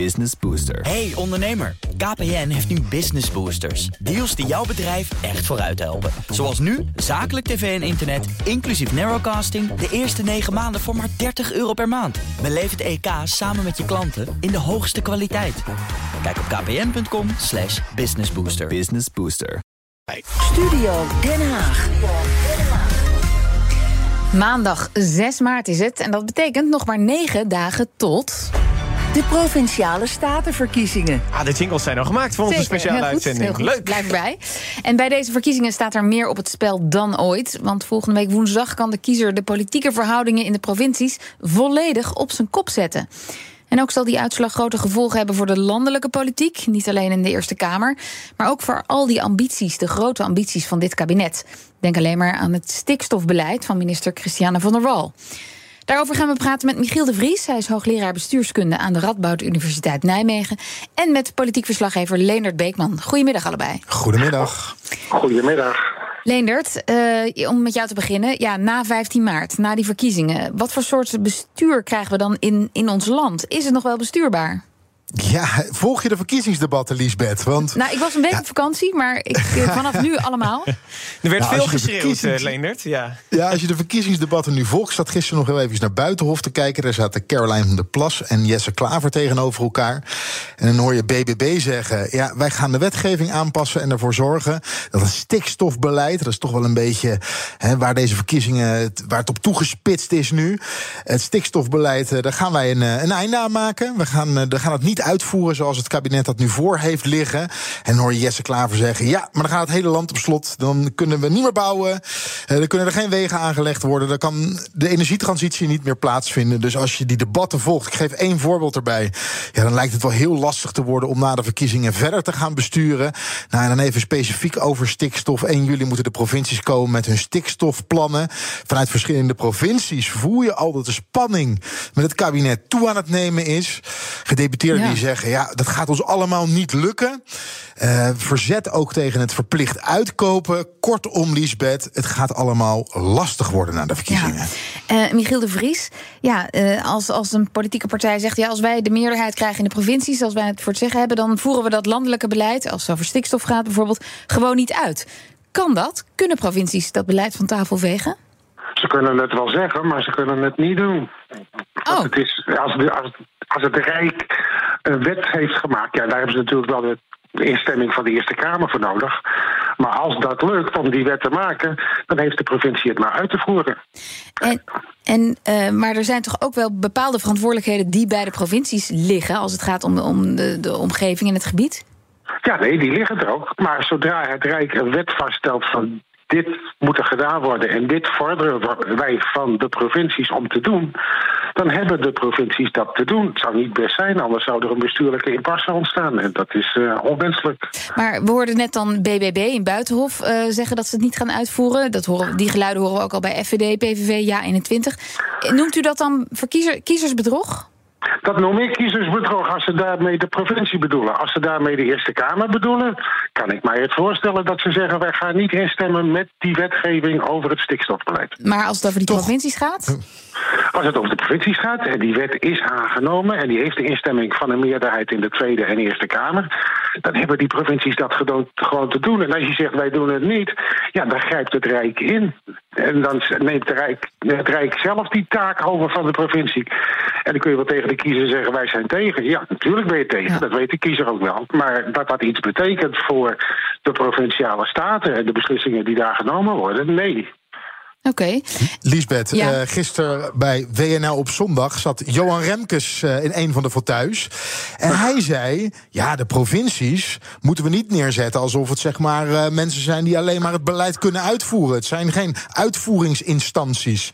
Business Booster. Hey ondernemer, KPN heeft nu Business Boosters. Deals die jouw bedrijf echt vooruit helpen. Zoals nu, zakelijk tv en internet, inclusief narrowcasting... de eerste 9 maanden voor maar 30 euro per maand. Beleef het EK samen met je klanten in de hoogste kwaliteit. Kijk op kpn.com slash businessbooster. Business Booster. Studio Den Haag. Maandag 6 maart is het. En dat betekent nog maar 9 dagen tot. De provinciale statenverkiezingen. Ah, de jingles zijn al gemaakt voor onze Zeker, speciale heel goed, uitzending. heel goed. Leuk. Blijf erbij. En bij deze verkiezingen staat er meer op het spel dan ooit. Want volgende week woensdag kan de kiezer de politieke verhoudingen in de provincies volledig op zijn kop zetten. En ook zal die uitslag grote gevolgen hebben voor de landelijke politiek. Niet alleen in de Eerste Kamer, maar ook voor al die ambities, de grote ambities van dit kabinet. Denk alleen maar aan het stikstofbeleid van minister Christiane van der Wal. Daarover gaan we praten met Michiel de Vries. Hij is hoogleraar bestuurskunde aan de Radboud Universiteit Nijmegen. En met politiek verslaggever Leendert Beekman. Goedemiddag allebei. Goedemiddag. Goedemiddag. Leendert, eh, om met jou te beginnen. Ja, na 15 maart, na die verkiezingen. Wat voor soort bestuur krijgen we dan in, in ons land? Is het nog wel bestuurbaar? Ja, volg je de verkiezingsdebatten, Liesbeth? Want Nou, ik was een week op vakantie, maar ik, eh, vanaf nu allemaal. Er werd Nou, veel geschreeuwd, verkiezings- eh, Leendert. Ja. ja, als je de verkiezingsdebatten nu volgt, zat gisteren nog heel even naar Buitenhof te kijken. Daar zaten Caroline van der Plas en Jesse Klaver tegenover elkaar. En dan hoor je BBB zeggen: ja, wij gaan de wetgeving aanpassen en ervoor zorgen dat het stikstofbeleid, dat is toch wel een beetje hè, waar deze verkiezingen, waar het op toegespitst is nu. Het stikstofbeleid, eh, daar gaan wij een, een einde aan maken. We gaan, we gaan het niet uitvoeren zoals het kabinet dat nu voor heeft liggen. En hoor je Jesse Klaver zeggen: ja, maar dan gaat het hele land op slot. Dan kunnen we niet meer bouwen. Eh, dan kunnen er geen wegen aangelegd worden. Dan kan de energietransitie niet meer plaatsvinden. Dus als je die debatten volgt, ik geef één voorbeeld erbij. Ja, dan lijkt het wel heel lastig te worden om na de verkiezingen verder te gaan besturen. Nou, en dan even specifiek over stikstof. 1 juli moeten de provincies komen met hun stikstofplannen. Vanuit verschillende provincies voel je al dat de spanning met het kabinet toe aan het nemen is. Gedeputeerden Ja. Die zeggen: ja, dat gaat ons allemaal niet lukken. Eh, verzet ook tegen het verplicht uitkopen. Kortom, Liesbeth, het gaat allemaal lastig worden na de verkiezingen. Eh, Michiel de Vries, ja, eh, als, als een politieke partij zegt... ja, als wij de meerderheid krijgen in de provincies... als wij het voor het zeggen hebben... dan voeren we dat landelijke beleid, als het over stikstof gaat bijvoorbeeld... gewoon niet uit. Kan dat? Kunnen provincies dat beleid van tafel vegen? Ze kunnen het wel zeggen, maar ze kunnen het niet doen. Oh. Het is, als, de, als, als het Rijk een wet heeft gemaakt, ja, daar hebben ze natuurlijk wel de instemming van de Eerste Kamer voor nodig. Maar als dat lukt om die wet te maken, dan heeft de provincie het maar uit te voeren. En, en, eh, maar er zijn toch ook wel bepaalde verantwoordelijkheden... die bij de provincies liggen... als het gaat om, om de, de omgeving en het gebied? Ja, nee, die liggen er ook. Maar zodra het Rijk een wet vaststelt van dit moet er gedaan worden en dit vorderen wij van de provincies om te doen, dan hebben de provincies dat te doen. Het zou niet best zijn, anders zou er een bestuurlijke impasse ontstaan. En dat is eh, onwenselijk. Maar we hoorden net dan BBB in Buitenhof eh, zeggen dat ze het niet gaan uitvoeren. Dat horen, die geluiden horen we ook al bij FVD, PVV, Ja21. Noemt u dat dan verkiezer, kiezersbedrog? Dat noem ik kiezersbedrog als ze daarmee de provincie bedoelen. Als ze daarmee de Eerste Kamer bedoelen, kan ik mij het voorstellen dat ze zeggen: wij gaan niet instemmen met die wetgeving over het stikstofbeleid. Maar als het over die provincies gaat? Als het over de provincies gaat en die wet is aangenomen en die heeft de instemming van een meerderheid in de Tweede en Eerste Kamer, dan hebben die provincies dat gewoon te doen. En als je zegt wij doen het niet, ja, dan grijpt het Rijk in. En dan neemt de Rijk, het Rijk zelf die taak over van de provincie. En dan kun je wel tegen de kiezer zeggen wij zijn tegen. Ja, natuurlijk ben je tegen, Ja. dat weet de kiezer ook wel. Maar dat dat iets betekent voor de provinciale staten en de beslissingen die daar genomen worden, nee. Oké. Liesbeth, Ja. eh, gisteren bij WNL op zondag zat Johan Remkes eh, in een van de fauteuils. En hij zei: Ja, de provincies moeten we niet neerzetten alsof het zeg maar eh, mensen zijn die alleen maar het beleid kunnen uitvoeren. Het zijn geen uitvoeringsinstanties.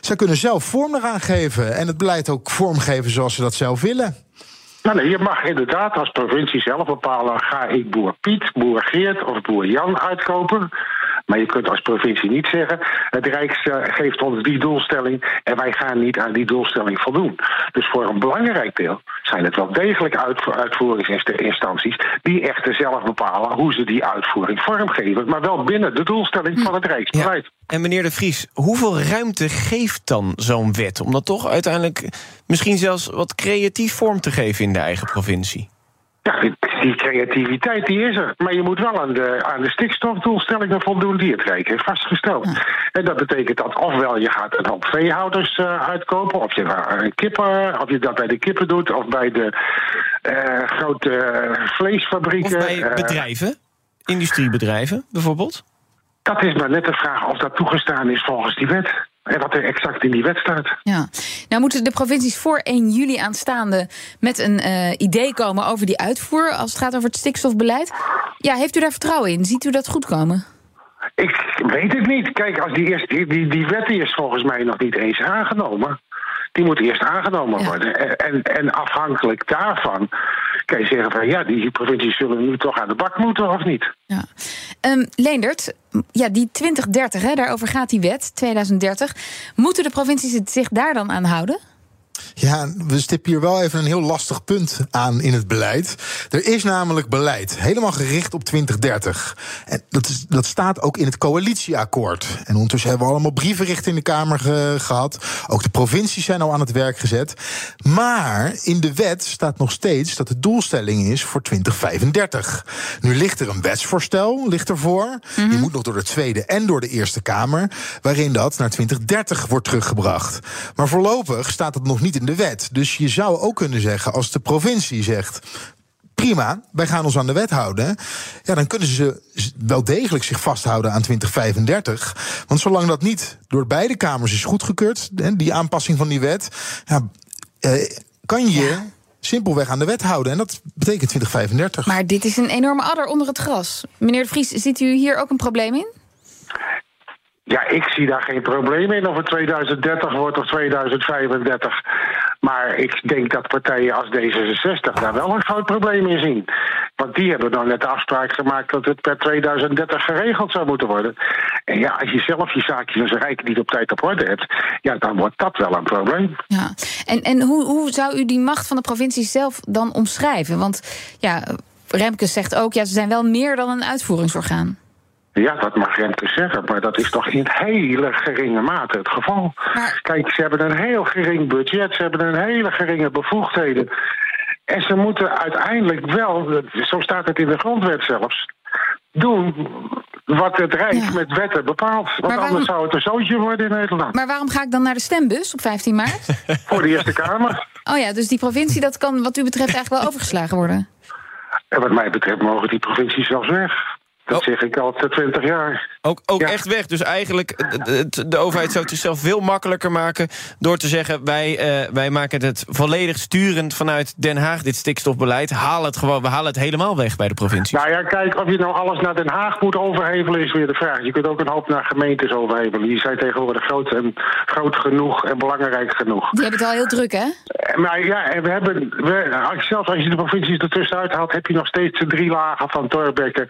Zij kunnen zelf vorm eraan geven en het beleid ook vormgeven zoals ze dat zelf willen. Nou, nee, je mag inderdaad als provincie zelf bepalen: ga ik boer Piet, boer Geert of boer Jan uitkopen? Maar je kunt als provincie niet zeggen: het Rijk eh, geeft ons die doelstelling en wij gaan niet aan die doelstelling voldoen. Dus voor een belangrijk deel zijn het wel degelijk uitvoeringsinstanties die echter zelf bepalen hoe ze die uitvoering vormgeven, maar wel binnen de doelstelling van het Rijksbeleid. En meneer De Vries, hoeveel ruimte geeft dan zo'n wet om dat toch uiteindelijk misschien zelfs wat creatief vorm te geven in de eigen provincie? Ja, die creativiteit die is er. Maar je moet wel aan de, aan de stikstofdoelstellingen voldoen die het Rijk heeft vastgesteld. En dat betekent dat ofwel je gaat een hoop veehouders uh, uitkopen, of je, uh, kippen, of je dat bij de kippen doet, of bij de uh, grote vleesfabrieken. Of bij bedrijven, industriebedrijven bijvoorbeeld? Dat is maar net de vraag of dat toegestaan is volgens die wet. En wat er exact in die wet staat. Ja. Nou moeten de provincies voor 1 juli aanstaande met een uh, idee komen over die uitvoer als het gaat over het stikstofbeleid. Ja, heeft u daar vertrouwen in? Ziet u dat goed komen? Ik weet het niet. Kijk, als die, eerst, die, die, die wet is volgens mij nog niet eens aangenomen. Die moet eerst aangenomen ja. worden. En, en afhankelijk daarvan kan je zeggen van ja, die provincies zullen nu toch aan de bak moeten of niet. Ja. Um, Leendert, ja, die 2030, hè, daarover gaat die wet, 2030. Moeten de provincies zich daar dan aan houden? Ja, we stippen hier wel even een heel lastig punt aan in het beleid. Er is namelijk beleid, helemaal gericht op 2030. En dat, is, dat staat ook in het coalitieakkoord. En ondertussen hebben we allemaal brieven richting de Kamer ge, gehad. Ook de provincies zijn al aan het werk gezet. Maar in de wet staat nog steeds dat de doelstelling is voor 2035. Nu ligt er een wetsvoorstel, ligt ervoor. Mm -hmm. Die moet nog door de Tweede en door de Eerste Kamer. Waarin dat naar 2030 wordt teruggebracht. Maar voorlopig staat het nog niet in de wet. Dus je zou ook kunnen zeggen, als de provincie zegt prima, wij gaan ons aan de wet houden. Ja, dan kunnen ze wel degelijk zich vasthouden aan 2035. Want zolang dat niet door beide kamers is goedgekeurd, die aanpassing van die wet, ja, eh, kan je. Ja. Simpelweg aan de wet houden. En dat betekent 2035. Maar dit is een enorme adder onder het gras. Meneer de Vries, ziet u hier ook een probleem in? Ja, ik zie daar geen probleem in of het 2030 wordt of 2035. Maar ik denk dat partijen als D66 daar wel een groot probleem in zien. Want die hebben dan net de afspraak gemaakt dat het per 2030 geregeld zou moeten worden. En ja, als je zelf je zaakjes als Rijk niet op tijd op orde hebt, ja, dan wordt dat wel een probleem. Ja, en, en hoe, hoe zou u die macht van de provincie zelf dan omschrijven? Want ja, Remkes zegt ook, ja, ze zijn wel meer dan een uitvoeringsorgaan. Ja, dat mag Remke zeggen, maar dat is toch in hele geringe mate het geval. Maar... Kijk, ze hebben een heel gering budget, ze hebben een hele geringe bevoegdheden. En ze moeten uiteindelijk wel, zo staat het in de grondwet zelfs, doen wat het Rijk ja. met wetten bepaalt. Want waarom... anders zou het een zootje worden in Nederland. Maar waarom ga ik dan naar de stembus op 15 maart? Voor de Eerste Kamer. Oh ja, dus die provincie, dat kan wat u betreft eigenlijk wel overgeslagen worden? En wat mij betreft mogen die provincies zelfs weg. Dat oh. zeg ik al 20 jaar. Ook, ook ja. echt weg. Dus eigenlijk, de, de, overheid zou het zichzelf veel makkelijker maken... door te zeggen, wij, uh, wij maken het volledig sturend vanuit Den Haag... dit stikstofbeleid. Haal het gewoon, we halen het helemaal weg bij de provincie. Nou ja, kijk, of je nou alles naar Den Haag moet overhevelen... is weer de vraag. Je kunt ook een hoop naar gemeentes overhevelen. Die zijn tegenwoordig groot, en, groot genoeg en belangrijk genoeg. Die hebben het al heel druk, hè? Maar ja, en we hebben... We, zelfs als je de provincies ertussenuit haalt... heb je nog steeds de drie lagen van Torbekken,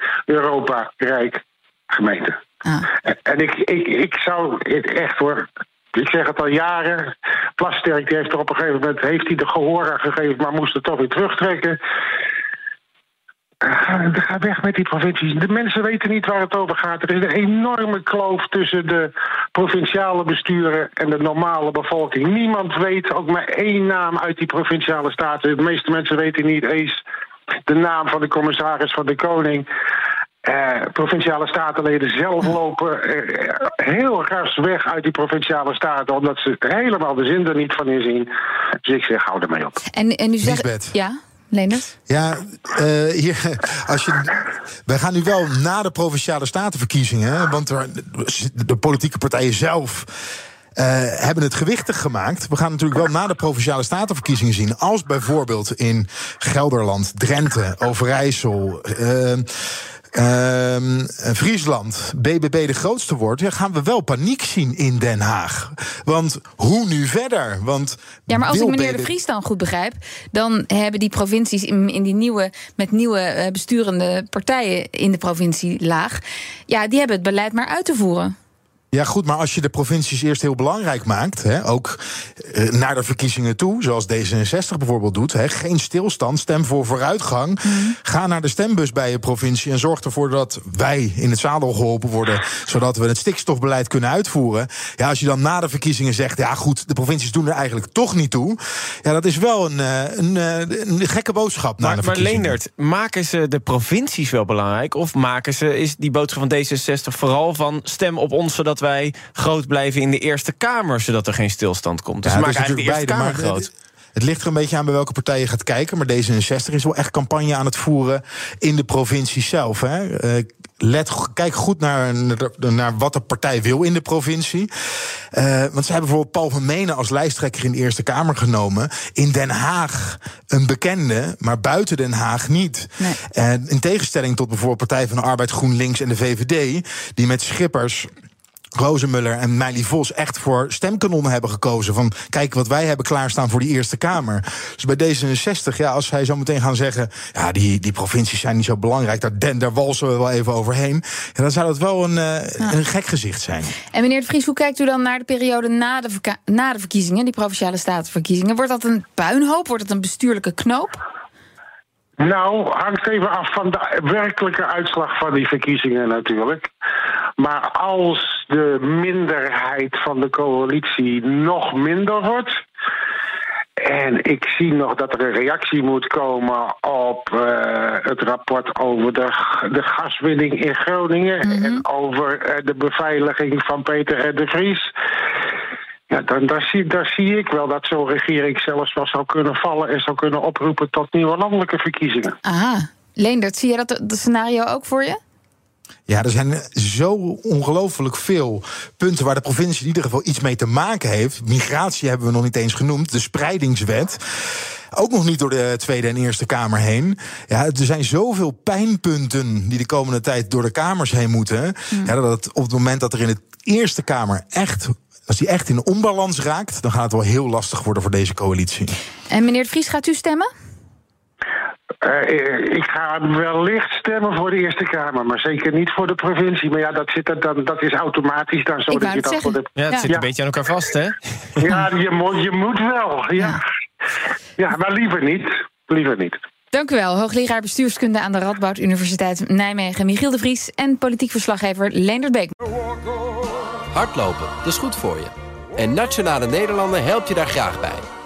Europa, Rijk, gemeente. Ah. En ik, ik, ik zou het echt hoor. Ik zeg het al jaren. Plasterk die heeft er op een gegeven moment heeft hij de gehoor gegeven, maar moest het toch weer terugtrekken. Ga weg met die provincies. De mensen weten niet waar het over gaat. Er is een enorme kloof tussen de provinciale besturen en de normale bevolking. Niemand weet ook maar één naam uit die provinciale staten. De meeste mensen weten niet eens de naam van de commissaris van de koning. Uh, provinciale statenleden zelf lopen uh, heel ras weg uit die provinciale staten, omdat ze helemaal de zin er niet van inzien. Dus ik zeg, hou ermee op. En, en u zegt. Ja? Leendert? Ja, uh, hier, als je, wij gaan nu wel na de provinciale statenverkiezingen, want er, de politieke partijen zelf. Uh, hebben het gewichtig gemaakt. We gaan natuurlijk wel na de provinciale statenverkiezingen zien. Als bijvoorbeeld in Gelderland, Drenthe, Overijssel. Uh, Friesland, BBB de grootste wordt, ja, gaan we wel paniek zien in Den Haag. Want hoe nu verder? Want Ja, maar als ik meneer De Vries dan goed begrijp, dan hebben die provincies in, in die nieuwe, met nieuwe eh, besturende partijen in de provincielaag, ja, die hebben het beleid maar uit te voeren. Ja, goed, maar als je de provincies eerst heel belangrijk maakt, hè, ook eh, naar de verkiezingen toe, zoals D66 bijvoorbeeld doet, hè, geen stilstand, stem voor vooruitgang. Ga naar de stembus bij je provincie en zorg ervoor dat wij in het zadel geholpen worden, zodat we het stikstofbeleid kunnen uitvoeren. Ja, als je dan na de verkiezingen zegt, ja goed, de provincies doen er eigenlijk toch niet toe. Ja, dat is wel een, eh, een, eh, een gekke boodschap. na Maar, de maar. Leendert, maken ze de provincies wel belangrijk? Of maken ze, is die boodschap van D66 vooral van stem op ons... zodat wij groot blijven in de Eerste Kamer... zodat er geen stilstand komt? Dus Ja, maken eigenlijk de Eerste natuurlijk Kamer beide, groot. maar Het, het ligt er een beetje aan bij welke partij je gaat kijken. Maar D66 is wel echt campagne aan het voeren in de provincie zelf. Hè. Eh, Let, kijk goed naar, naar wat de partij wil in de provincie. Eh, want ze hebben bijvoorbeeld Paul van Menen als lijsttrekker in de Eerste Kamer genomen. In Den Haag een bekende, maar buiten Den Haag niet. Nee. En in tegenstelling tot bijvoorbeeld Partij van de Arbeid, GroenLinks en de VVD, die met Schippers. Rozenmuller en Meili Vos echt voor stemkanonnen hebben gekozen. Van kijk wat wij hebben klaarstaan voor die Eerste Kamer. Dus bij D66, ja, als zij zo meteen gaan zeggen. Ja, die, die provincies zijn niet zo belangrijk. Daar, den, daar walsen we wel even overheen. Ja, dan zou dat wel een, eh, een gek gezicht zijn. En meneer De Vries, hoe kijkt u dan naar de periode na de, na de verkiezingen, die provinciale statenverkiezingen? Wordt dat een puinhoop? Wordt het een bestuurlijke knoop? Nou, hangt even af van de werkelijke uitslag van die verkiezingen natuurlijk. Maar als de minderheid van de coalitie nog minder wordt. En ik zie nog dat er een reactie moet komen op eh, het rapport over de, de gaswinning in Groningen. En over eh, de beveiliging van Peter R. de Vries. Ja, dan, daar, zie, daar zie ik wel dat zo'n regering zelfs wel zou kunnen vallen en zou kunnen oproepen tot nieuwe landelijke verkiezingen. Aha. Leendert, zie je dat, dat scenario ook voor je? Ja, er zijn zo ongelooflijk veel punten waar de provincie in ieder geval iets mee te maken heeft. Migratie hebben we nog niet eens genoemd. De spreidingswet. Ook nog niet door de Tweede en Eerste Kamer heen. Ja, er zijn zoveel pijnpunten die de komende tijd door de Kamers heen moeten. Ja, dat het op het moment dat er in de Eerste Kamer echt. Als die echt in onbalans raakt, dan gaat het wel heel lastig worden voor deze coalitie. En meneer De Vries, gaat u stemmen? Eh, ik ga wellicht stemmen voor de Eerste Kamer, maar zeker niet voor de provincie. Maar ja, dat, zit er dan, dat is automatisch dan zo Ik dat je het dat voor de. Ja, het Ja. zit Ja. een beetje aan elkaar vast, hè? Ja, je moet, je moet wel. Ja. ja, maar liever niet. Liever niet. Dank u wel, hoogleraar bestuurskunde aan de Radboud Universiteit Nijmegen, Michiel De Vries en politiek verslaggever Leendert Beek. Hardlopen, dat is goed voor je. En Nationale Nederlanden helpt je daar graag bij.